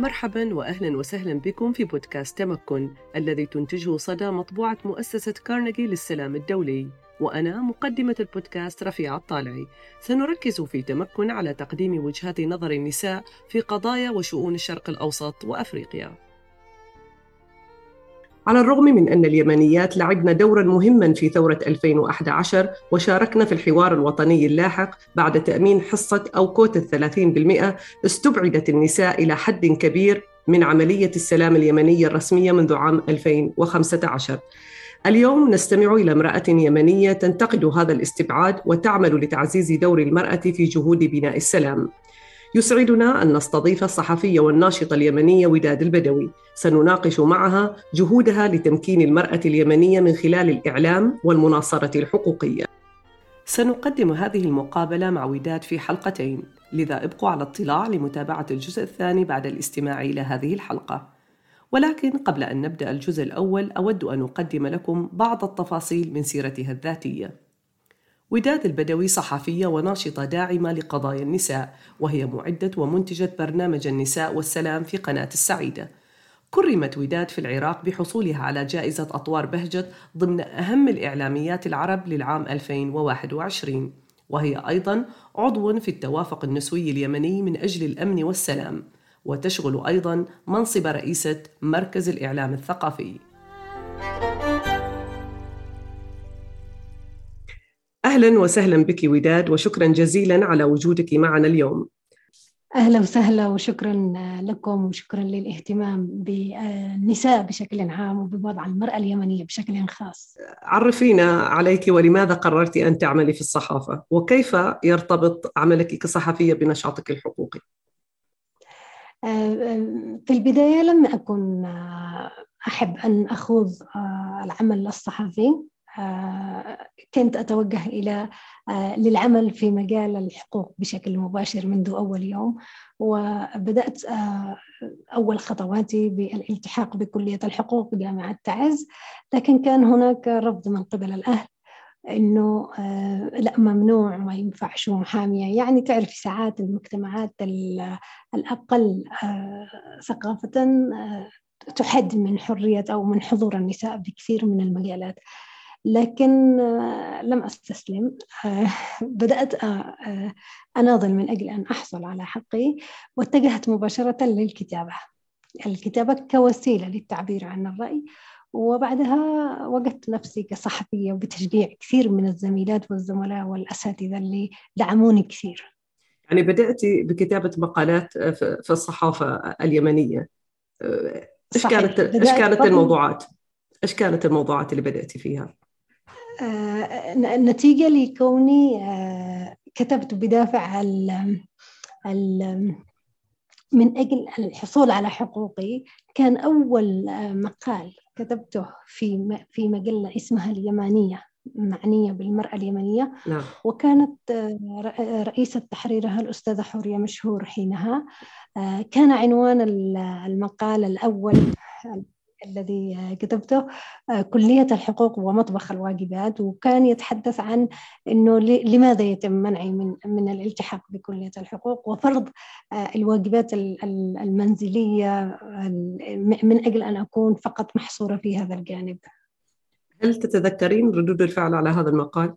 مرحبا واهلا وسهلا بكم في بودكاست تمكن الذي تنتجه صدى مطبوعة مؤسسة كارنيجي للسلام الدولي. وأنا مقدمة البودكاست رفيعة الطالعي. سنركز في تمكن على تقديم وجهات نظر النساء في قضايا وشؤون الشرق الأوسط وأفريقيا. على الرغم من أن اليمنيات لعبن دورا مهما في ثورة 2011 وشاركن في الحوار الوطني اللاحق بعد تأمين حصة أو كوتا الثلاثين بالمئة استبعدت النساء إلى حد كبير من عملية السلام اليمنية الرسمية منذ عام 2015 اليوم نستمع إلى امرأة يمنية تنتقد هذا الاستبعاد وتعمل لتعزيز دور المرأة في جهود بناء السلام. يسعدنا أن نستضيف الصحفية والناشطة اليمنية وداد البدوي. سنناقش معها جهودها لتمكين المرأة اليمنية من خلال الإعلام والمناصرة الحقوقية. سنقدم هذه المقابلة مع وداد في حلقتين لذا ابقوا على اطلاع لمتابعة الجزء الثاني بعد الاستماع إلى هذه الحلقة. ولكن قبل أن نبدأ الجزء الأول أود أن أقدم لكم بعض التفاصيل من سيرتها الذاتية. وداد البدوي صحفية وناشطة داعمة لقضايا النساء وهي معدة ومنتجة برنامج النساء والسلام في قناة السعيدة. كرمت وداد في العراق بحصولها على جائزة أطوار بهجت ضمن أهم الإعلاميات العرب للعام 2021 وهي أيضا عضو في التوافق النسوي اليمني من أجل الأمن والسلام. وتشغل أيضا منصب رئيسة مركز الإعلام الثقافي. أهلا وسهلا بك وداد وشكرا جزيلا على وجودك معنا اليوم. أهلا وسهلا وشكرا لكم وشكرا للاهتمام بالنساء بشكل عام وبوضع المرأة اليمنية بشكل خاص. عرفينا عليك ولماذا قررت أن تعملي في الصحافة وكيف يرتبط عملك كصحفية بنشاطك الحقوقي؟ في البداية لم أكن أحب أن أخوض العمل الصحفي. كنت أتوجه إلى آه، للعمل في مجال الحقوق بشكل مباشر منذ أول يوم وبدأت آه، أول خطواتي بالالتحاق بكلية الحقوق بجامعة تعز. لكن كان هناك رفض من قبل الأهل إنه آه، لا ممنوع ما ينفعش ومحاميه يعني تعرف ساعات المجتمعات الأقل ثقافة تحد من حرية أو من حضور النساء بكثير من المجالات. لكن آه، لم أستسلم. آه، بدأت آه، أناضل من أجل أن أحصل على حقي واتجهت مباشرة للكتابة. الكتابة كوسيلة للتعبير عن الرأي وبعدها وجدت نفسي كصحفية وبتشجيع كثير من الزميلات والزملاء والأساتذة اللي دعموني كثير. يعني بدأت بكتابة مقالات في الصحافة اليمنية. إيش كانت إيش كانت الموضوعات؟ إيش كانت الموضوعات اللي بدأتي فيها؟ آه، نتيجة لكوني آه، كتبت بدافع ال من أجل الحصول على حقوقي. كان أول آه، مقال كتبته في في مجلة اسمها اليمانية معنية بالمرأة اليمنية. نعم. وكانت رئيسة تحريرها الأستاذة حورية مشهور حينها. كان عنوان المقال الأول الذي كتبته آه، كلية الحقوق ومطبخ الواجبات وكان يتحدث عن أنه لماذا يتم منعي من, من الالتحاق بكلية الحقوق وفرض آه، الواجبات المنزلية من أجل أن أكون فقط محصورة في هذا الجانب هل تتذكرين ردود الفعل على هذا المقال؟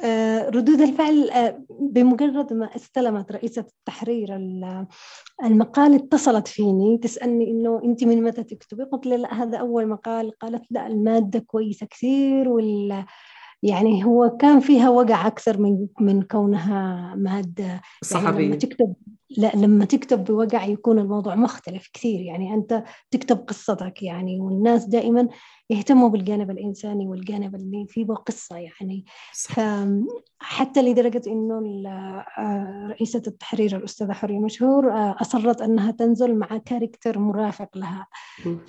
آه، ردود الفعل آه، بمجرد ما استلمت رئيسة التحرير المقال اتصلت فيني. تسألني إنه أنت من متى تكتبي؟ قلت لها لا هذا أول مقال. قالت لا المادة كويسة كثير وال يعني هو كان فيها وقع أكثر من من كونها مادة. صحفية. يعني تكتب لا لما تكتب بوقع يكون الموضوع مختلف كثير. يعني أنت تكتب قصتك يعني والناس دائما يهتموا بالجانب الإنساني والجانب اللي فيه قصة يعني. حتى لدرجة إنه آه، رئيسة التحرير الأستاذة حورية مشهور آه، أصرت أنها تنزل مع كاركتر مرافق لها.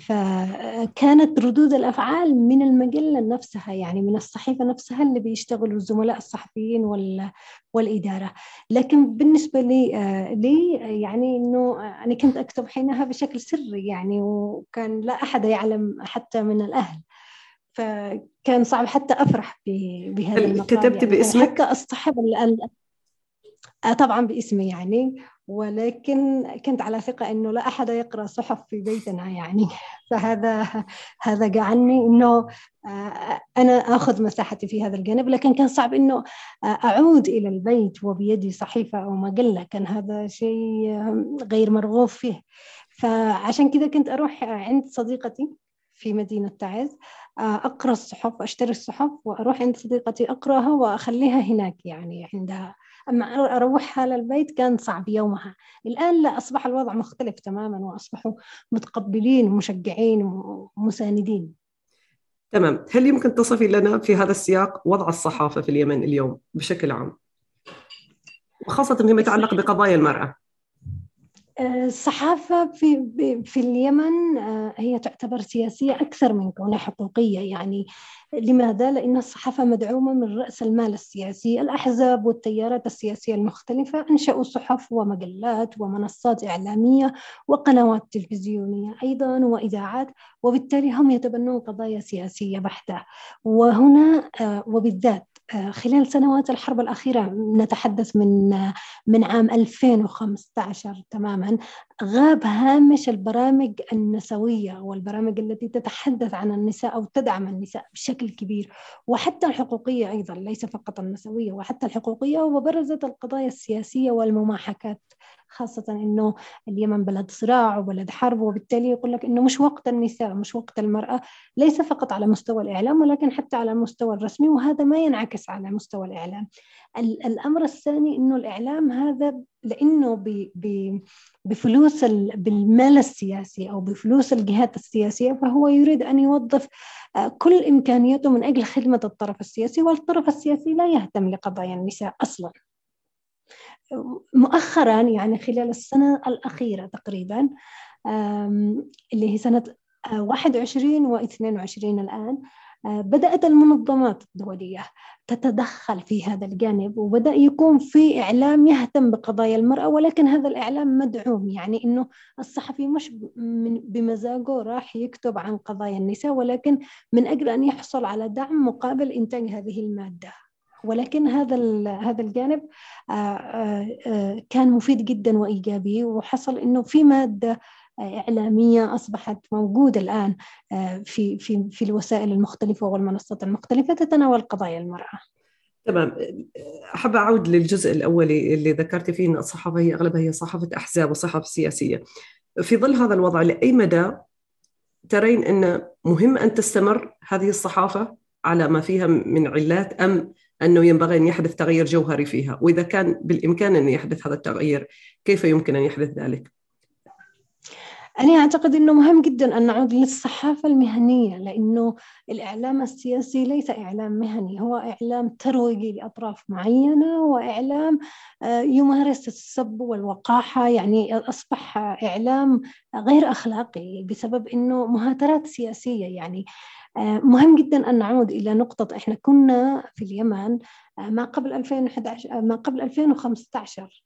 فكانت ردود الأفعال من المجلة نفسها يعني من الصحيفة نفسها اللي بيشتغلوا الزملاء الصحفيين والإدارة لكن بالنسبة لي آه، لي يعني إنه أنا كنت أكتب حينها بشكل سري يعني وكان لا أحد يعلم حتى من الأهل فكان صعب حتى أفرح بهذا المقال كتبت يعني باسمك؟ حتى أصطحب طبعا باسمي يعني ولكن كنت على ثقة أنه لا أحد يقرأ صحف في بيتنا يعني. فهذا هذا جعلني أنه آه، أنا أخذ مساحتي في هذا الجانب. لكن كان صعب أنه آه، أعود إلى البيت وبيدي صحيفة أو مجلة كان هذا شيء غير مرغوب فيه. فعشان كذا كنت أروح عند صديقتي في مدينة تعز آه، أقرأ الصحف أشتري الصحف وأروح عند صديقتي أقرأها وأخليها هناك يعني عندها. أما أروحها للبيت كان صعب يومها. الآن لا أصبح الوضع مختلف تماما وأصبحوا متقبلين ومشجعين ومساندين تمام. هل يمكن تصفي لنا في هذا السياق وضع الصحافة في اليمن اليوم بشكل عام؟ وخاصة فيما يتعلق بقضايا المرأة. الصحافة في في اليمن آه، هي تعتبر سياسية أكثر من كونها حقوقية يعني لماذا؟ لأن الصحافة مدعومة من رأس المال السياسي الأحزاب والتيارات السياسية المختلفة أنشأوا صحف ومجلات ومنصات إعلامية وقنوات تلفزيونية أيضا وإذاعات وبالتالي هم يتبنون قضايا سياسية بحتة وهنا آه، وبالذات خلال سنوات الحرب الأخيرة نتحدث من من عام 2015 تماما غاب هامش البرامج النسوية والبرامج التي تتحدث عن النساء أو تدعم النساء بشكل كبير وحتى الحقوقية أيضا ليس فقط النسوية وحتى الحقوقية وبرزت القضايا السياسية والمماحكات خاصة إنه اليمن بلد صراع وبلد حرب وبالتالي يقول لك إنه مش وقت النساء مش وقت المرأة ليس فقط على مستوى الإعلام ولكن حتى على المستوى الرسمي وهذا ما ينعكس على مستوى الإعلام. الأمر الثاني إنه الإعلام هذا لأنه بفلوس بالمال السياسي أو بفلوس الجهات السياسية فهو يريد أن يوظف آه، كل إمكانياته من أجل خدمة الطرف السياسي والطرف السياسي لا يهتم لقضايا النساء أصلاً. مؤخرا يعني خلال السنة الأخيرة تقريبا اللي هي سنة 21 و 22 الآن آه، بدأت المنظمات الدولية تتدخل في هذا الجانب وبدأ يكون في إعلام يهتم بقضايا المرأة ولكن هذا الإعلام مدعوم يعني إنه الصحفي مش بمزاجه راح يكتب عن قضايا النساء ولكن من أجل أن يحصل على دعم مقابل إنتاج هذه المادة. ولكن هذا هذا الجانب آه، آه، آه، كان مفيد جدا وإيجابي وحصل إنه في مادة إعلامية أصبحت موجودة الآن في في في الوسائل المختلفة والمنصات المختلفة تتناول قضايا المرأة. تمام أحب أعود للجزء الأولي اللي ذكرت فيه أن الصحافة هي أغلبها هي صحافة أحزاب وصحافة سياسية. في ظل هذا الوضع لأي مدى ترين أن مهم أن تستمر هذه الصحافة على ما فيها من علات أم أنه ينبغي أن يحدث تغير جوهري فيها وإذا كان بالإمكان أن يحدث هذا التغيير كيف يمكن أن يحدث ذلك؟ أنا أعتقد أنه مهم جدا أن نعود للصحافة المهنية لأنه الإعلام السياسي ليس إعلام مهني هو إعلام ترويجي لأطراف معينة وإعلام آه، يمارس السب والوقاحة يعني أصبح إعلام غير أخلاقي بسبب أنه مهاترات سياسية يعني مهم جدا أن نعود إلى نقطة إحنا كنا في اليمن آه، ما قبل 2011 آه، ما قبل 2015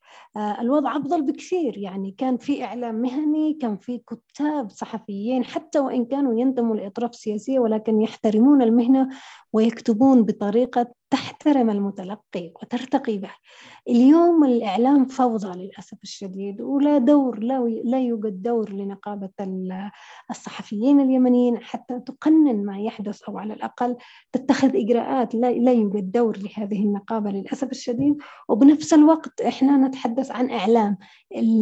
الوضع أفضل بكثير يعني كان في إعلام مهني كان في كتاب صحفيين حتى وإن كانوا ينتموا لأطراف سياسية ولكن يحترمون المهنة ويكتبون بطريقة تحترم المتلقي وترتقي به. اليوم الإعلام فوضى للأسف الشديد ولا دور لا, لا يوجد دور لنقابة الصحفيين اليمنيين حتى تقنن ما يحدث أو على الأقل تتخذ إجراءات لا, لا يوجد دور لهذه النقابة للأسف الشديد. وبنفس الوقت إحنا نتحدث عن إعلام.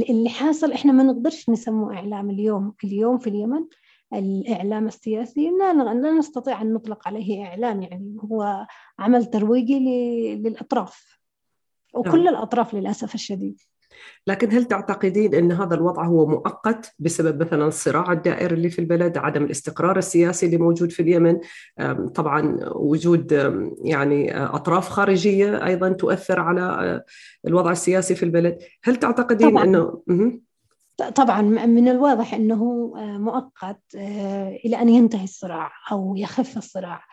اللي حاصل إحنا ما نقدرش نسموه إعلام اليوم. اليوم في اليمن الإعلام السياسي لا, لا نستطيع أن نطلق عليه إعلام يعني هو عمل ترويجي للأطراف. وكل نعم. الأطراف للأسف الشديد. لكن هل تعتقدين أن هذا الوضع هو مؤقت بسبب مثلا الصراع الدائري اللي في البلد عدم الاستقرار السياسي اللي موجود في اليمن؟ طبعا وجود يعني أطراف خارجية أيضا تؤثر على الوضع السياسي في البلد. هل تعتقدين طبعاً. أنه طبعا من الواضح إنه آه، مؤقت آه، إلى أن ينتهي الصراع أو يخف الصراع.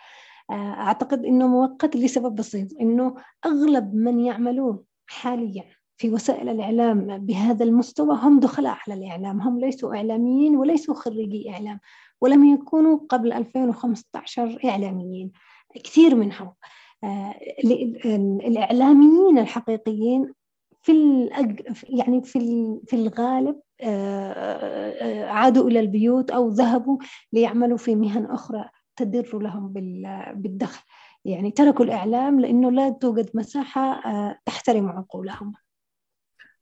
آه، أعتقد إنه مؤقت لسبب بسيط إنه أغلب من يعملون حاليا في وسائل الإعلام بهذا المستوى هم دخلاء على الإعلام هم ليسوا إعلاميين وليسوا خريجي إعلام ولم يكونوا قبل 2015 إعلاميين كثير منهم. الإعلاميين الحقيقيين في الأج... يعني في في الغالب عادوا إلى البيوت أو ذهبوا ليعملوا في مهن أخرى تدر لهم بالدخل. يعني تركوا الإعلام لأنه لا توجد مساحة تحترم عقولهم.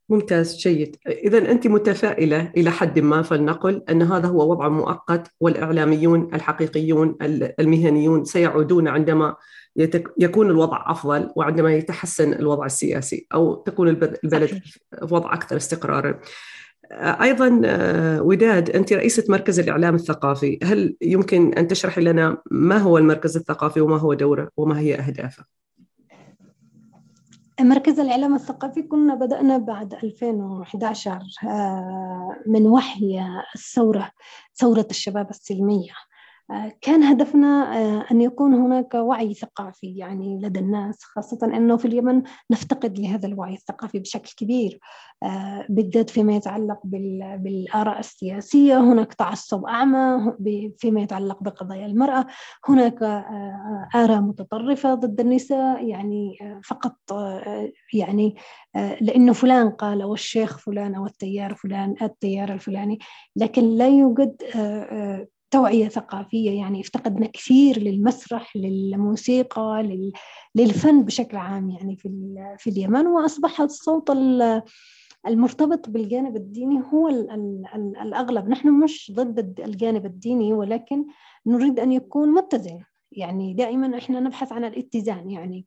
ممتاز جيد. إذا أنت متفائلة إلى حد ما فلنقل أن هذا هو وضع مؤقت والإعلاميون الحقيقيون المهنيون سيعودون عندما يكون الوضع أفضل وعندما يتحسن الوضع السياسي أو تكون البلد في وضع أكثر استقرارا. أيضا وداد أنت رئيسة مركز الإعلام الثقافي. هل يمكن أن تشرحي لنا ما هو المركز الثقافي وما هو دوره وما هي أهدافه؟ مركز الإعلام الثقافي كنا بدأنا بعد 2011 آه، من وحي الثورة ثورة الشباب السلمية. كان هدفنا آه، أن يكون هناك وعي ثقافي يعني لدى الناس خاصة أنه في اليمن نفتقد لهذا الوعي الثقافي بشكل كبير. آه، بالذات فيما يتعلق بالآراء السياسية هناك تعصب أعمى فيما يتعلق بقضايا المرأة هناك آه، آراء متطرفة ضد النساء يعني فقط يعني لأنه فلان قال والشيخ فلان أو التيار فلان التيار الفلاني لكن لا يوجد توعية ثقافية يعني افتقدنا كثير للمسرح للموسيقى للفن بشكل عام يعني في في اليمن. وأصبح الصوت المرتبط بالجانب الديني هو الأغلب. نحن مش ضد الجانب الديني ولكن نريد أن يكون متزن. يعني دائما إحنا نبحث عن الاتزان يعني.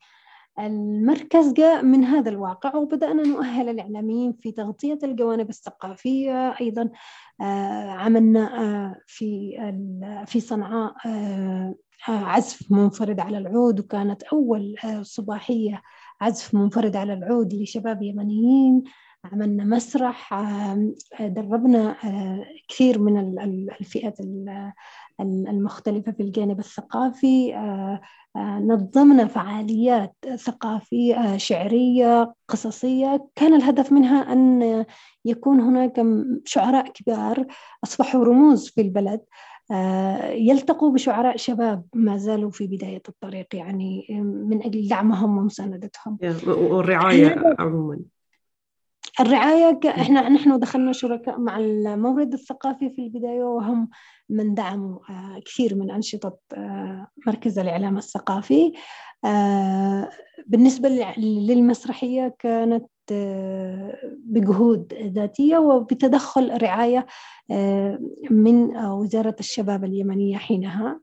المركز جاء من هذا الواقع وبدأنا نؤهل الإعلاميين في تغطية الجوانب الثقافية أيضا آه، عملنا آه، في في صنعاء آه، عزف منفرد على العود وكانت أول صباحية عزف منفرد على العود لشباب يمنيين. عملنا مسرح دربنا كثير من الفئات المختلفة في الجانب الثقافي نظمنا فعاليات ثقافية شعرية قصصية. كان الهدف منها أن يكون هناك شعراء كبار أصبحوا رموز في البلد يلتقوا بشعراء شباب ما زالوا في بداية الطريق يعني من أجل دعمهم ومساندتهم. والرعاية عموما. الرعاية إحنا نحن دخلنا شركاء مع المورد الثقافي في البداية وهم من دعموا آه، كثير من أنشطة آه، مركز الإعلام الثقافي. آه، بالنسبة للمسرحية كانت بجهود ذاتية وبتدخل رعاية من وزارة الشباب اليمنية حينها.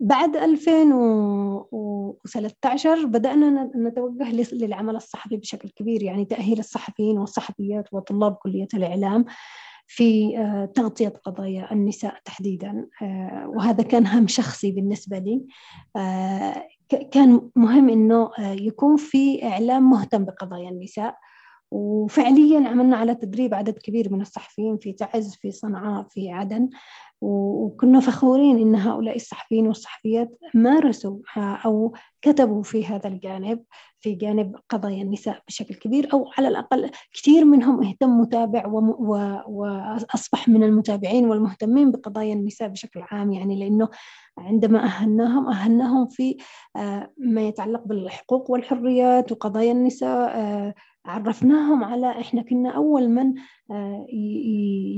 بعد 2013 بدأنا نتوجه للعمل الصحفي بشكل كبير يعني تأهيل الصحفيين والصحفيات وطلاب كلية الإعلام في آه، تغطية قضايا النساء تحديدا. آه، وهذا كان هم شخصي بالنسبة لي. آه، كان مهم أنه يكون في إعلام مهتم بقضايا النساء. وفعليا عملنا على تدريب عدد كبير من الصحفيين في تعز في صنعاء في عدن. وكنا فخورين إن هؤلاء الصحفيين والصحفيات مارسوا أو كتبوا في هذا الجانب في جانب قضايا النساء بشكل كبير أو على الأقل كثير منهم اهتم متابع وأصبح من المتابعين والمهتمين بقضايا النساء بشكل عام. يعني لأنه عندما اهلناهم اهلناهم في آه، ما يتعلق بالحقوق والحريات وقضايا النساء آه، عرفناهم على إحنا كنا أول من آه،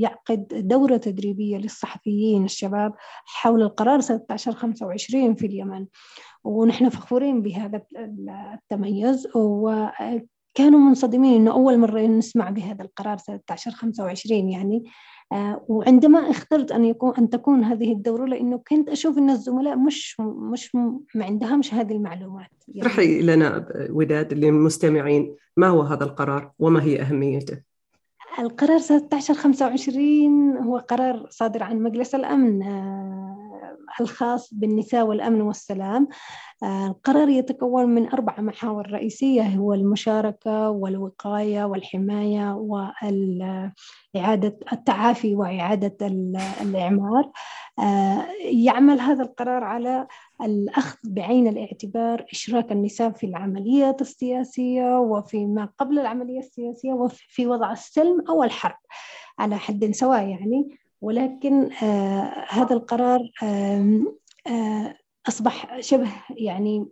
يعقد دورة تدريبية للصحفيين الشباب حول القرار 1625 في اليمن. ونحن فخورين بهذا التميز. وكانوا منصدمين إنه أول مرة نسمع بهذا القرار 1625 يعني. وعندما اخترت أن يكون أن تكون هذه الدورة لأنه كنت أشوف أن الزملاء مش مش ما عندهمش هذه المعلومات. يعني اشرحي لنا وداد للمستمعين. ما هو هذا القرار؟ وما هي أهميته؟ القرار 1625 هو قرار صادر عن مجلس الأمن. آه، الخاص بالنساء والأمن والسلام. آه، القرار يتكون من أربع محاور رئيسية هو المشاركة والوقاية والحماية وإعادة التعافي وإعادة الإعمار. آه، يعمل هذا القرار على الأخذ بعين الاعتبار إشراك النساء في العمليات السياسية وفي ما قبل العملية السياسية وفي وضع السلم أو الحرب على حد سواء يعني. ولكن آه هذا القرار آه أصبح شبه يعني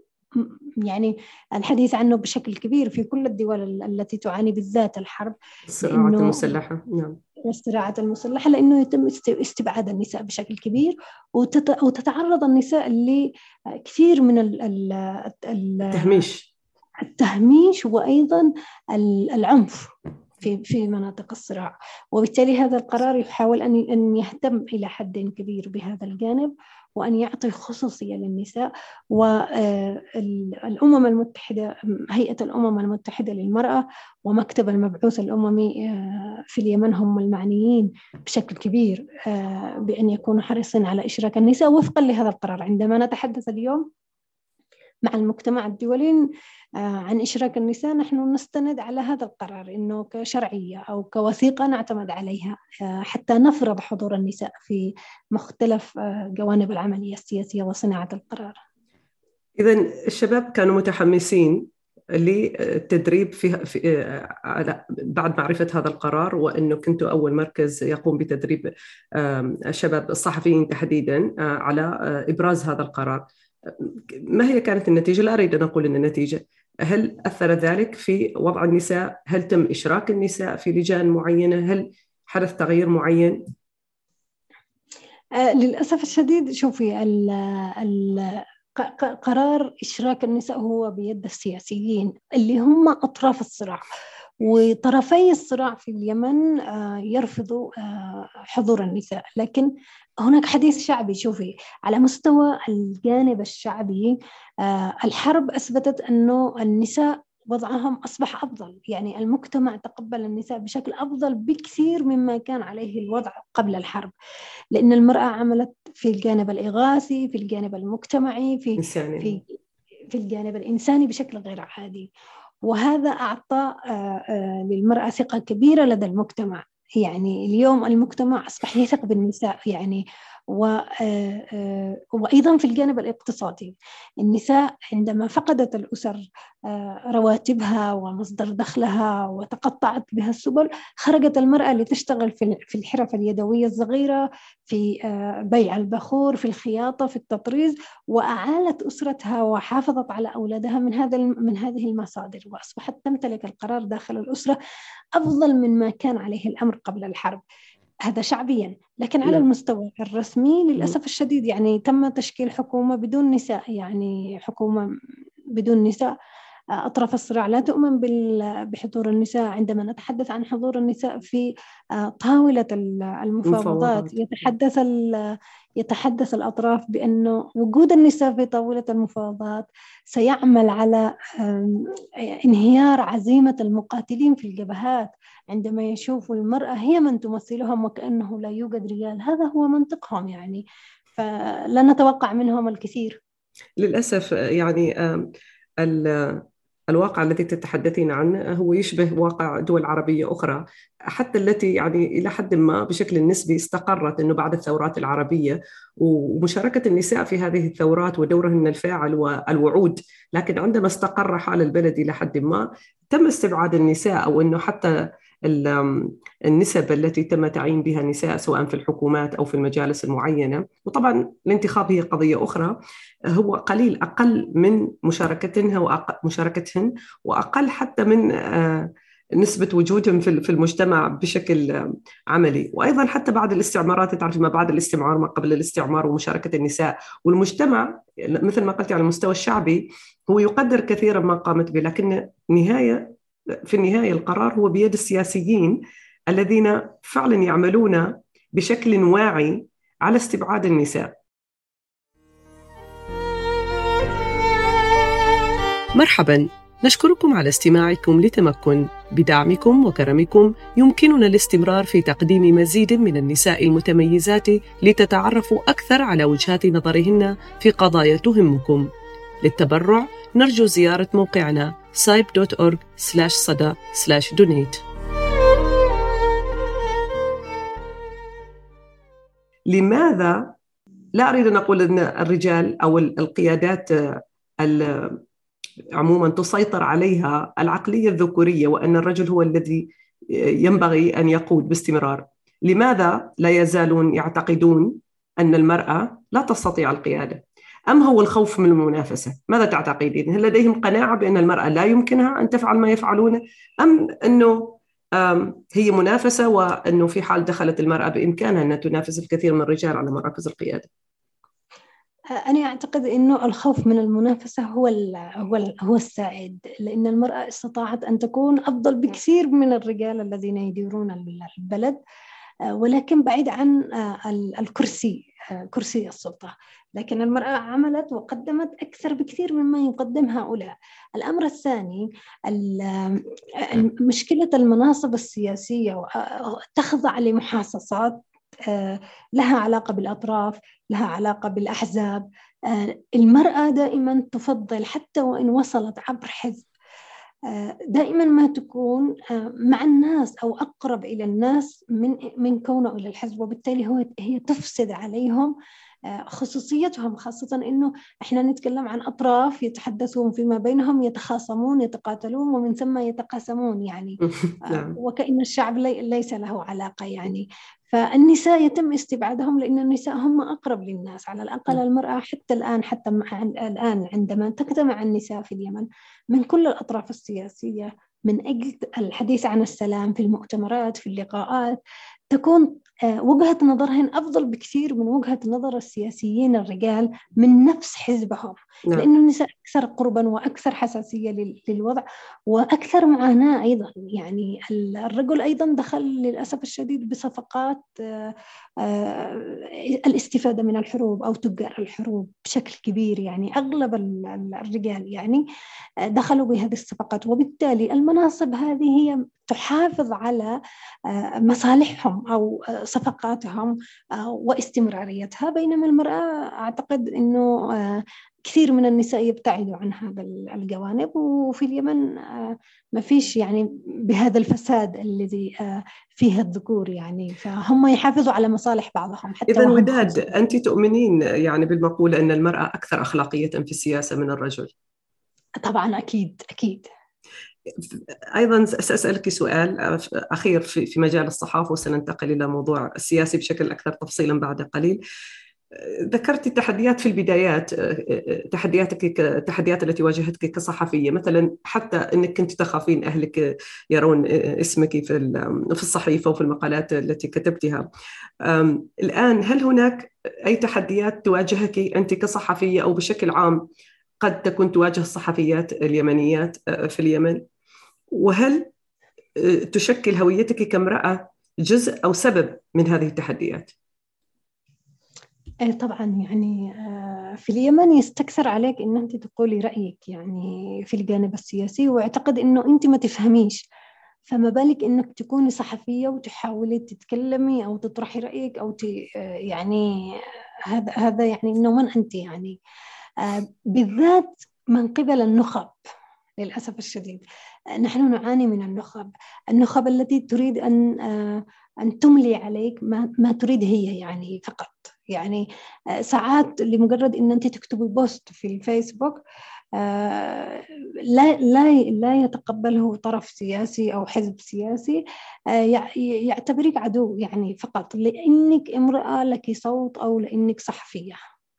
يعني الحديث عنه بشكل كبير في كل الدول التي تعاني بالذات الحرب الصراعات المسلحة. نعم. والصراعات المسلحة لأنه يتم استبعاد النساء بشكل كبير وتتعرض النساء لكثير من التهميش. التهميش وأيضا العنف. في في مناطق الصراع. وبالتالي هذا القرار يحاول أن أن يهتم إلى حد كبير بهذا الجانب وأن يعطي خصوصية للنساء والأمم المتحدة هيئة الأمم المتحدة للمرأة ومكتب المبعوث الأممي آه، في اليمن هم المعنيين بشكل كبير آه، بأن يكونوا حريصين على إشراك النساء وفقا لهذا القرار. عندما نتحدث اليوم مع المجتمع الدولي آه، عن إشراك النساء نحن نستند على هذا القرار إنه كشرعية أو كوثيقة نعتمد عليها آه، حتى نفرض حضور النساء في مختلف آه، جوانب العملية السياسية وصناعة القرار. إذا الشباب كانوا متحمسين للتدريب في, في بعد معرفة هذا القرار وأنه كنت أول مركز يقوم بتدريب الشباب الصحفيين تحديدا على إبراز هذا القرار. ما هي كانت النتيجة؟ لا أريد أن أقول أن النتيجة هل أثر ذلك في وضع النساء؟ هل تم إشراك النساء في لجان معينة؟ هل حدث تغيير معين؟ آه للأسف الشديد شوفي ال ال قرار إشراك النساء هو بيد السياسيين اللي هم أطراف الصراع وطرفي الصراع في اليمن آه، يرفضوا آه، حضور النساء لكن هناك حديث شعبي شوفي على مستوى الجانب الشعبي آه، الحرب أثبتت أنه النساء وضعهم أصبح أفضل. يعني المجتمع تقبل النساء بشكل أفضل بكثير مما كان عليه الوضع قبل الحرب. لأن المرأة عملت في الجانب الإغاثي في الجانب المجتمعي في, في, في الجانب الإنساني بشكل غير عادي. وهذا أعطى آه، آه، للمرأة ثقة كبيرة لدى المجتمع. يعني اليوم المجتمع أصبح يثق بالنساء يعني وأيضا في الجانب الاقتصادي. النساء عندما فقدت الأسر رواتبها ومصدر دخلها وتقطعت بها السبل خرجت المرأة لتشتغل في الحرف اليدوية الصغيرة في آه، بيع البخور في الخياطة في التطريز وأعالت أسرتها وحافظت على أولادها من هذا من هذه المصادر وأصبحت تمتلك القرار داخل الأسرة أفضل من ما كان عليه الأمر قبل الحرب. هذا شعبيا. لكن على نعم. المستوى الرسمي للأسف الشديد يعني تم تشكيل حكومة بدون نساء يعني حكومة بدون نساء. أطراف الصراع لا تؤمن بحضور النساء. عندما نتحدث عن حضور النساء في آه، طاولة المفاوضات يتحدث يتحدث الأطراف بأنه وجود النساء في طاولة المفاوضات سيعمل على انهيار عزيمة المقاتلين في الجبهات. عندما يشوفوا المرأة هي من تمثلهم وكأنه لا يوجد رجال هذا هو منطقهم يعني. فلا نتوقع منهم الكثير. للأسف يعني الواقع الذي تتحدثين عنه هو يشبه واقع دول عربية أخرى حتى التي يعني إلى حد ما بشكل نسبي استقرت أنه بعد الثورات العربية. ومشاركة النساء في هذه الثورات ودورهن الفاعل والوعود لكن عندما استقر حال البلد إلى حد ما تم استبعاد النساء أو أنه حتى النسب التي تم تعيين بها النساء سواء في الحكومات أو في المجالس المعينة، وطبعا الانتخاب هي قضية أخرى. هو قليل أقل من مشاركتهن ومشاركتهن وأقل حتى من آه، نسبة وجودهم في المجتمع بشكل عملي. وأيضا حتى بعد الاستعمارات تعرف ما بعد الاستعمار ما قبل الاستعمار ومشاركة النساء والمجتمع مثل ما قلت على المستوى الشعبي هو يقدر كثيرا ما قامت به لكن نهاية في النهاية القرار هو بيد السياسيين الذين فعلا يعملون بشكل واعي على استبعاد النساء. مرحبا. نشكركم على استماعكم لتمكن بدعمكم وكرمكم. يمكننا الاستمرار في تقديم مزيد من النساء المتميزات لتتعرفوا أكثر على وجهات نظرهن في قضايا تهمكم. للتبرع نرجو زيارة موقعنا saiporg صدى donate لماذا لا أريد أن أقول أن الرجال أو القيادات عموما تسيطر عليها العقلية الذكورية وأن الرجل هو الذي ينبغي أن يقود باستمرار. لماذا لا يزالون يعتقدون أن المرأة لا تستطيع القيادة؟ أم هو الخوف من المنافسة؟ ماذا تعتقدين؟ هل لديهم قناعة بأن المرأة لا يمكنها أن تفعل ما يفعلونه أم أنه هي منافسة وأنه في حال دخلت المرأة بإمكانها أن تنافس الكثير من الرجال على مراكز القيادة؟ أنا أعتقد أنه الخوف من المنافسة هو هو هو السائد لأن المرأة استطاعت أن تكون أفضل بكثير من الرجال الذين يديرون البلد. ولكن بعيد عن الكرسي كرسي السلطة. لكن المرأة عملت وقدمت أكثر بكثير مما يقدم هؤلاء. الأمر الثاني مشكلة المناصب السياسية تخضع لمحاصصات لها علاقة بالأطراف لها علاقة بالأحزاب. المرأة دائما تفضل حتى وإن وصلت عبر حزب دائما ما تكون مع الناس أو أقرب إلى الناس من من كونه إلى الحزب وبالتالي هو هي تفسد عليهم خصوصيتهم خاصة إنه إحنا نتكلم عن أطراف يتحدثون فيما بينهم يتخاصمون يتقاتلون ومن ثم يتقاسمون يعني نعم. وكأن الشعب ليس له علاقة يعني فالنساء يتم استبعادهم لأن النساء هم أقرب للناس على الأقل نعم. المرأة حتى الآن حتى الآن عندما تجتمع النساء في اليمن من كل الأطراف السياسية من أجل الحديث عن السلام في المؤتمرات في اللقاءات تكون وجهة نظرهن أفضل بكثير من وجهة نظر السياسيين الرجال من نفس حزبهم نعم. لأن النساء أكثر قربا وأكثر حساسية للوضع وأكثر معاناة أيضا يعني الرجل أيضا دخل للأسف الشديد بصفقات آه، آه، الاستفادة من الحروب أو تجار الحروب بشكل كبير يعني أغلب الرجال يعني دخلوا بهذه الصفقات وبالتالي المناصب هذه هي تحافظ على مصالحهم أو صفقاتهم واستمراريتها بينما المرأة أعتقد أنه كثير من النساء يبتعدوا عن هذا الجوانب. وفي اليمن ما فيش يعني بهذا الفساد الذي فيه الذكور يعني. فهم يحافظوا على مصالح بعضهم حتى إذا وداد أنت تؤمنين يعني بالمقولة أن المرأة أكثر أخلاقية في السياسة من الرجل؟ طبعا أكيد أكيد. أيضا سأسألك سؤال أخير في مجال الصحافة وسننتقل إلى موضوع السياسي بشكل أكثر تفصيلا بعد قليل. ذكرت التحديات في البدايات تحدياتك التحديات التي واجهتك كصحفية. مثلا حتى إنك كنت تخافين أهلك يرون اسمك في في الصحيفة وفي المقالات التي كتبتها. الآن هل هناك أي تحديات تواجهك أنت كصحفية أو بشكل عام قد تكون تواجه الصحفيات اليمنيات في اليمن؟ وهل تشكل هويتك كامرأة جزء أو سبب من هذه التحديات؟ إيه طبعا يعني آه، في اليمن يستكثر عليك إن أنت تقولي رأيك يعني في الجانب السياسي وأعتقد إنه أنت ما تفهميش. فما بالك إنك تكوني صحفية وتحاولي تتكلمي أو تطرحي رأيك أو آه، يعني هذا هذا يعني انه من أنت يعني. آه، بالذات من قبل النخب للأسف الشديد. نحن نعاني من النخب. النخب التي تريد أن أن تملي عليك ما, ما تريد هي يعني فقط. يعني آه، ساعات لمجرد أن أنت تكتبي بوست في الفيسبوك آه، لا لا لا يتقبله طرف سياسي أو حزب سياسي آه، يعتبرك عدو يعني فقط. لإنك امرأة لك صوت أو لإنك صحفية.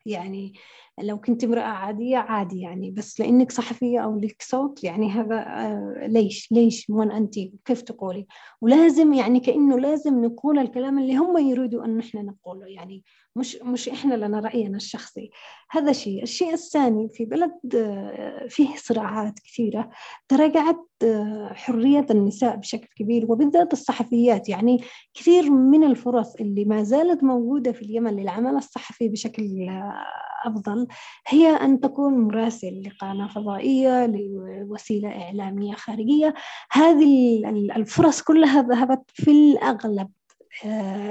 يعني لو كنت امرأة عادية عادي يعني. بس لأنك صحفية أو لك صوت يعني هذا آه ليش؟ ليش من أنت؟ كيف تقولي؟ ولازم يعني كأنه لازم نقول الكلام اللي هم يريدوا أن نحن نقوله. يعني مش مش إحنا لنا رأينا الشخصي. هذا شيء. الشيء الثاني في بلد آه فيه صراعات كثيرة تراجعت آه حرية النساء بشكل كبير وبالذات الصحفيات. يعني كثير من الفرص اللي ما زالت موجودة في اليمن للعمل الصحفي بشكل آه، أفضل هي أن تكون مراسل لقناة فضائية لوسيلة إعلامية خارجية. هذه الفرص كلها ذهبت في الأغلب آه،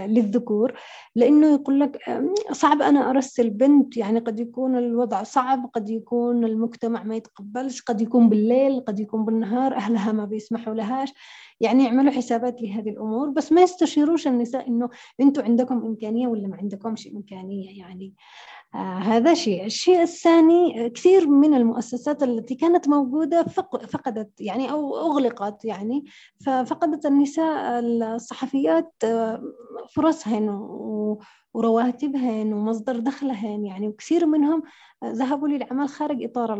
للذكور لأنه يقول لك صعب أنا أرسل بنت يعني قد يكون الوضع صعب قد يكون المجتمع ما يتقبلش قد يكون بالليل قد يكون بالنهار أهلها ما بيسمحوا لهاش. يعني يعملوا حسابات لهذه الأمور بس ما يستشيروش النساء إنه أنتم عندكم إمكانية ولا ما عندكمش إمكانية يعني. آه هذا شيء. الشيء الثاني كثير من المؤسسات التي كانت موجودة فقدت يعني أو أغلقت يعني. ففقدت النساء الصحفيات آه، فرصهن ورواتبهن ومصدر دخلهن يعني وكثير منهم ذهبوا للعمل خارج إطار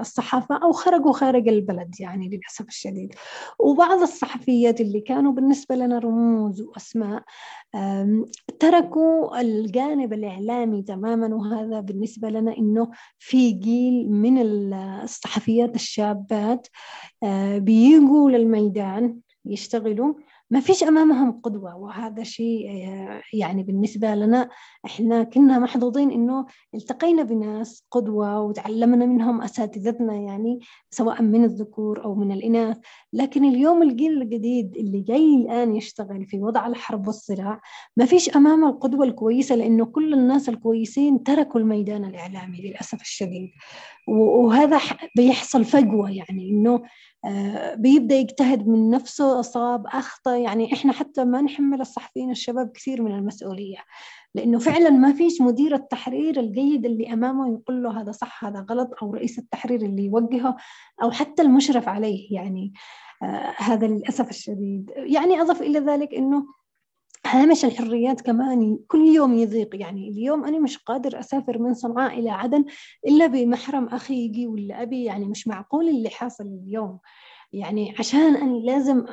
الصحافة أو خرجوا خارج البلد يعني للأسف الشديد. وبعض الصحفيات اللي كانوا بالنسبة لنا رموز وأسماء تركوا الجانب الإعلامي تماما وهذا بالنسبة لنا إنه في جيل من الصحفيات الشابات آه، بيجوا للميدان يشتغلوا. ما فيش أمامهم قدوة وهذا شيء آه، يعني بالنسبة لنا إحنا كنا محظوظين إنه التقينا بناس قدوة وتعلمنا منهم أساتذتنا يعني سواء من الذكور أو من الإناث. لكن اليوم الجيل الجديد اللي جاي الآن يشتغل في وضع الحرب والصراع ما فيش أمامه القدوة الكويسة لأنه كل الناس الكويسين تركوا الميدان الإعلامي للأسف الشديد. وهذا بيحصل فجوة يعني إنه آه، بيبدأ يجتهد من نفسه أصاب أخطأ يعني إحنا حتى ما نحمل الصحفيين الشباب كثير من المسؤولية لأنه فعلا ما فيش مدير التحرير الجيد اللي أمامه يقول له هذا صح هذا غلط أو رئيس التحرير اللي يوجهه أو حتى المشرف عليه يعني آه هذا للأسف الشديد. يعني أضف إلى ذلك أنه هامش الحريات كمان كل يوم يضيق. يعني اليوم أنا مش قادر أسافر من صنعاء إلى عدن إلا بمحرم أخي يجي ولا أبي. يعني مش معقول اللي حاصل اليوم. يعني عشان أنا لازم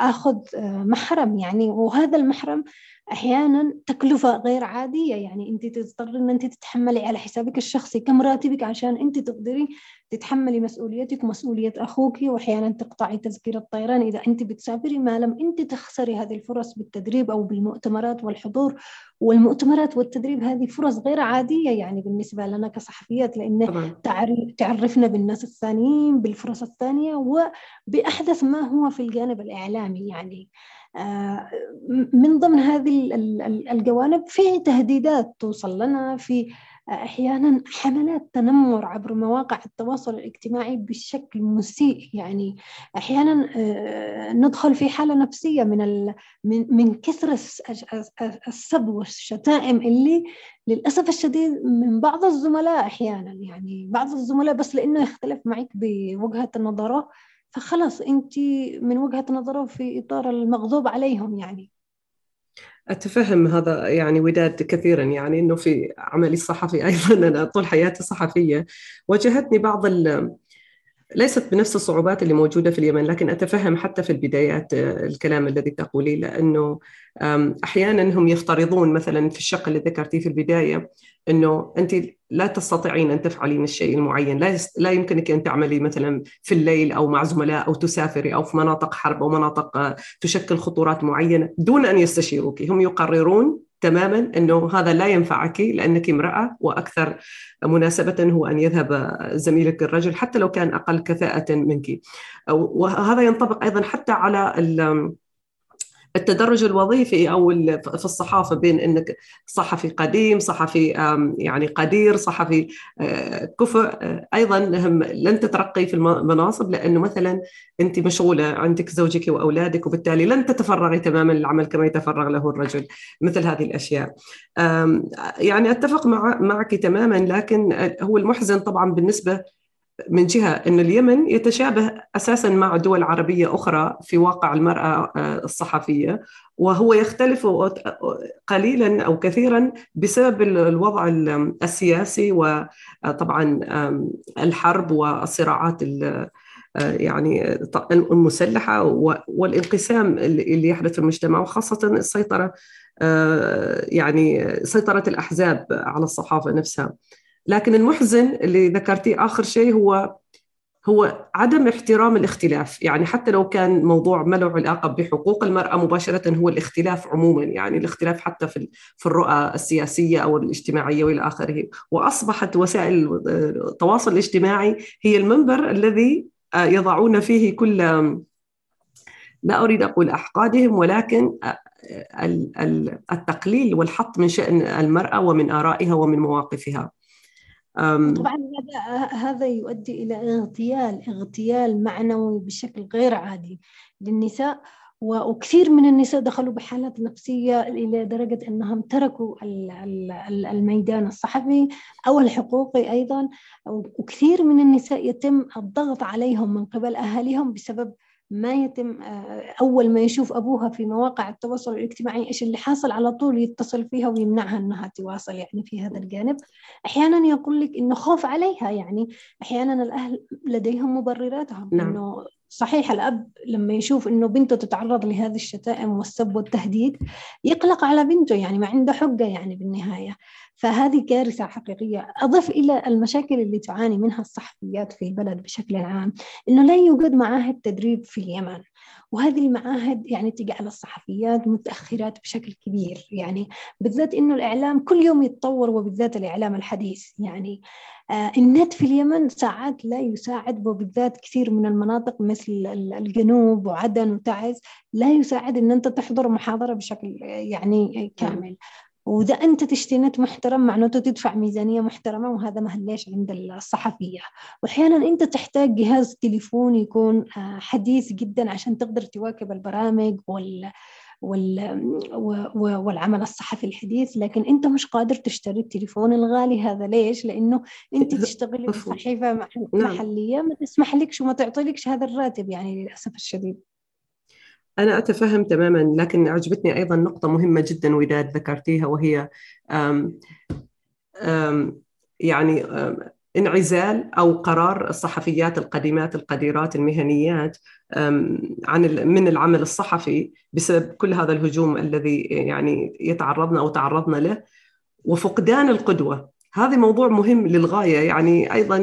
آخذ محرم. يعني وهذا المحرم أحيانا تكلفة غير عادية. يعني أنت تضطر إن أنت تتحملي على حسابك الشخصي كم راتبك عشان أنت تقدري تتحملي مسؤوليتك ومسؤوليه أخوك وأحيانا تقطعي تذكرة الطيران. إذا أنت بتسافري ما لم أنت تخسري هذه الفرص بالتدريب أو بالمؤتمرات والحضور. والمؤتمرات والتدريب هذه فرص غير عادية يعني بالنسبة لنا كصحفيات لأن تعرفنا بالناس الثانيين بالفرص الثانية وبأحدث ما هو في الجانب الإعلامي. يعني من ضمن هذه الجوانب في تهديدات توصل لنا في أحيانا حملات تنمر عبر مواقع التواصل الاجتماعي بشكل مسيء. يعني أحيانا آه، ندخل في حالة نفسية من من كثر السب والشتائم اللي للأسف الشديد من بعض الزملاء أحيانا. يعني بعض الزملاء بس لأنه يختلف معك بوجهة النظره فخلص أنت من وجهة نظره في إطار المغضوب عليهم يعني. أتفهم هذا يعني وداد كثيرا يعني أنه في عملي الصحفي أيضا أنا طول حياتي صحفية. واجهتني بعض ليست بنفس الصعوبات اللي موجودة في اليمن لكن أتفهم حتى في البدايات آه، الكلام الذي تقوليه لأنه أحيانا هم يفترضون مثلا في الشق اللي ذكرتيه في البداية أنه أنت لا تستطيعين أن تفعلين الشيء المعين. لا, لا يمكنك أن تعملي مثلا في الليل أو مع زملاء أو تسافري أو في مناطق حرب أو مناطق آه، تشكل خطورات معينة دون أن يستشيروك. هم يقررون تماما إنه هذا لا ينفعك لأنك امرأة وأكثر مناسبة هو أن يذهب زميلك الرجل حتى لو كان أقل كفاءة منك. وهذا ينطبق أيضا حتى على التدرج الوظيفي أو في الصحافة بين إنك صحفي قديم صحفي يعني قدير صحفي آه، كفء آه، أيضا لن تترقي في المناصب لأنه مثلا أنت مشغولة عندك زوجك وأولادك وبالتالي لن تتفرغي تماما للعمل كما يتفرغ له الرجل مثل هذه الأشياء. يعني أتفق مع معك تماما لكن هو المحزن طبعا بالنسبة من جهة أن اليمن يتشابه أساسا مع دول عربية أخرى في واقع المرأة آه، الصحفية وهو يختلف قليلا أو كثيرا بسبب الوضع السياسي وطبعا الحرب والصراعات آه، يعني المسلحة والانقسام اللي يحدث في المجتمع وخاصة السيطرة آه، يعني سيطرة الأحزاب على الصحافة نفسها. لكن المحزن اللي ذكرتيه آخر شيء هو هو عدم احترام الاختلاف. يعني حتى لو كان موضوع ما له علاقة بحقوق المرأة مباشرة هو الاختلاف عموما. يعني الاختلاف حتى في في الرؤى السياسية أو الاجتماعية وإلى آخره. وأصبحت وسائل التواصل الاجتماعي هي المنبر الذي يضعون فيه كل لا أريد أقول أحقادهم ولكن التقليل والحط من شأن المرأة ومن آرائها ومن مواقفها. طبعا هذا هذا يؤدي إلى اغتيال اغتيال معنوي بشكل غير عادي للنساء وكثير من النساء دخلوا بحالات نفسية إلى درجة أنهم تركوا الميدان الصحفي أو الحقوقي أيضا وكثير من النساء يتم الضغط عليهم من قبل أهاليهم بسبب ما يتم آه، أول ما يشوف أبوها في مواقع التواصل الاجتماعي إيش اللي حاصل على طول يتصل فيها ويمنعها أنها تواصل يعني في هذا الجانب أحيانا يقول لك إنه خوف عليها يعني أحيانا الأهل لديهم مبرراتهم نعم. إنه صحيح الأب لما يشوف إنه بنته تتعرض لهذه الشتائم والسب والتهديد يقلق على بنته يعني ما عنده حجة يعني بالنهاية. فهذه كارثة حقيقية. أضف إلى المشاكل اللي تعاني منها الصحفيات في البلد بشكل عام إنه لا يوجد معاهد تدريب في اليمن. وهذه المعاهد يعني تجعل الصحفيات متأخرات بشكل كبير. يعني بالذات إنه الإعلام كل يوم يتطور وبالذات الإعلام الحديث. يعني آه النت في اليمن ساعات لا يساعد وبالذات كثير من المناطق مثل الجنوب وعدن وتعز لا يساعد إن أنت تحضر محاضرة بشكل يعني كامل. وإذا أنت تشتري نت محترم معناته تدفع ميزانية محترمة وهذا ما هليش عند الصحفية. وأحيانا أنت تحتاج جهاز تليفون يكون آه، حديث جدا عشان تقدر تواكب البرامج وال والعمل الصحفي الحديث لكن أنت مش قادر تشتري التليفون الغالي هذا. ليش؟ لأنه أنت تشتغلي في صحيفه نعم. محلية ما تسمح لكش وما تعطيلكش هذا الراتب يعني للأسف الشديد. أنا أتفهم تماما لكن عجبتني أيضا نقطة مهمة جدا وداد ذكرتيها وهي أم أم يعني أم انعزال أو قرار الصحفيات القديمات القديرات المهنيات عن من العمل الصحفي بسبب كل هذا الهجوم الذي يعني يتعرضنا أو تعرضنا له. وفقدان القدوة هذا موضوع مهم للغاية يعني أيضا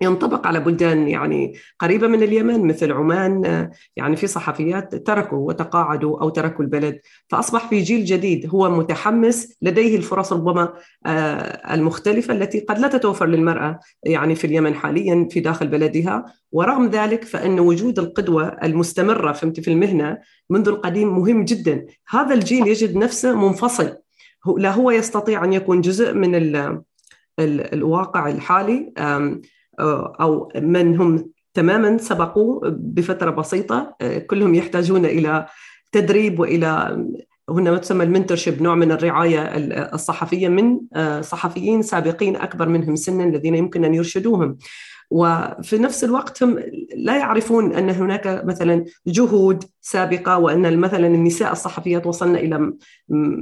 ينطبق على بلدان يعني قريبة من اليمن مثل عمان يعني في صحفيات تركوا وتقاعدوا أو تركوا البلد. فأصبح في جيل جديد هو متحمس لديه الفرص ربما آه، المختلفة التي قد لا تتوفر للمرأة يعني في اليمن حاليا في داخل بلدها. ورغم ذلك فإن وجود القدوة المستمرة في المهنة منذ القديم مهم جدا. هذا الجيل يجد نفسه منفصل. لا هو يستطيع أن يكون جزء من الواقع الحالي أو من هم تماما سبقوا بفترة بسيطة كلهم يحتاجون إلى تدريب وإلى هنا ما تسمى المنتورشيب نوع من الرعاية الصحفية من صحفيين سابقين أكبر منهم سنا الذين يمكن أن يرشدوهم. وفي نفس الوقت هم لا يعرفون أن هناك مثلا جهود سابقة وأن مثلا النساء الصحفيات وصلنا إلى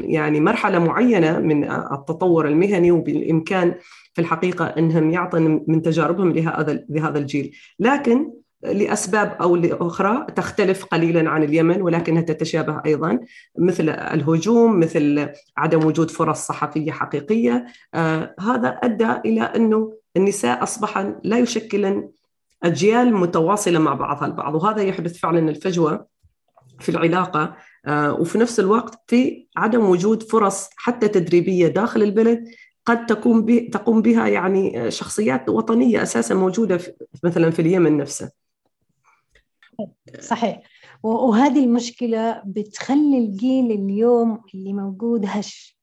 يعني مرحلة معينة من التطور المهني وبالإمكان في الحقيقة انهم يعطون من تجاربهم لهذا لهذا الجيل، لكن لأسباب أو لأخرى تختلف قليلا عن اليمن ولكنها تتشابه أيضا. مثل الهجوم مثل عدم وجود فرص صحفية حقيقية. آه هذا أدى إلى أنه النساء أصبحن لا يشكلن أجيال متواصلة مع بعضها البعض وهذا يحدث فعلا الفجوة في العلاقة آه وفي نفس الوقت في عدم وجود فرص حتى تدريبية داخل البلد قد تقوم تقوم بها يعني شخصيات وطنية أساسا موجودة في مثلا في اليمن نفسه. صحيح وهذه المشكلة بتخلي الجيل اليوم اللي موجود هش.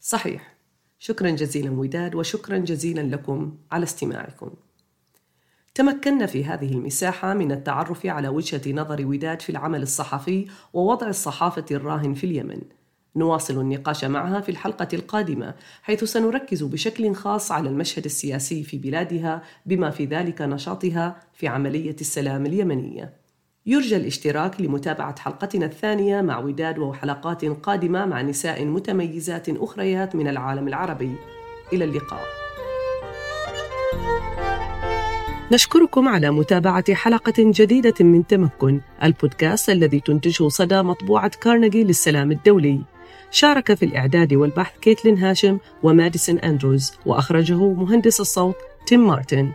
صحيح. شكرا جزيلا وداد وشكرا جزيلا لكم على استماعكم. تمكنا في هذه المساحة من التعرف على وجهة نظر وداد في العمل الصحفي ووضع الصحافة الراهن في اليمن. نواصل النقاش معها في الحلقة القادمة حيث سنركز بشكل خاص على المشهد السياسي في بلادها بما في ذلك نشاطها في عملية السلام اليمنية. يرجى الاشتراك لمتابعة حلقتنا الثانية مع وداد وحلقات قادمة مع نساء متميزات أخريات من العالم العربي. إلى اللقاء. نشكركم على متابعة حلقة جديدة من تمكن، البودكاست الذي تنتجه صدى مطبوعة كارنيجي للسلام الدولي. شارك في الإعداد والبحث كيتلين هاشم وماديسون أندروز وأخرجه مهندس الصوت تيم مارتن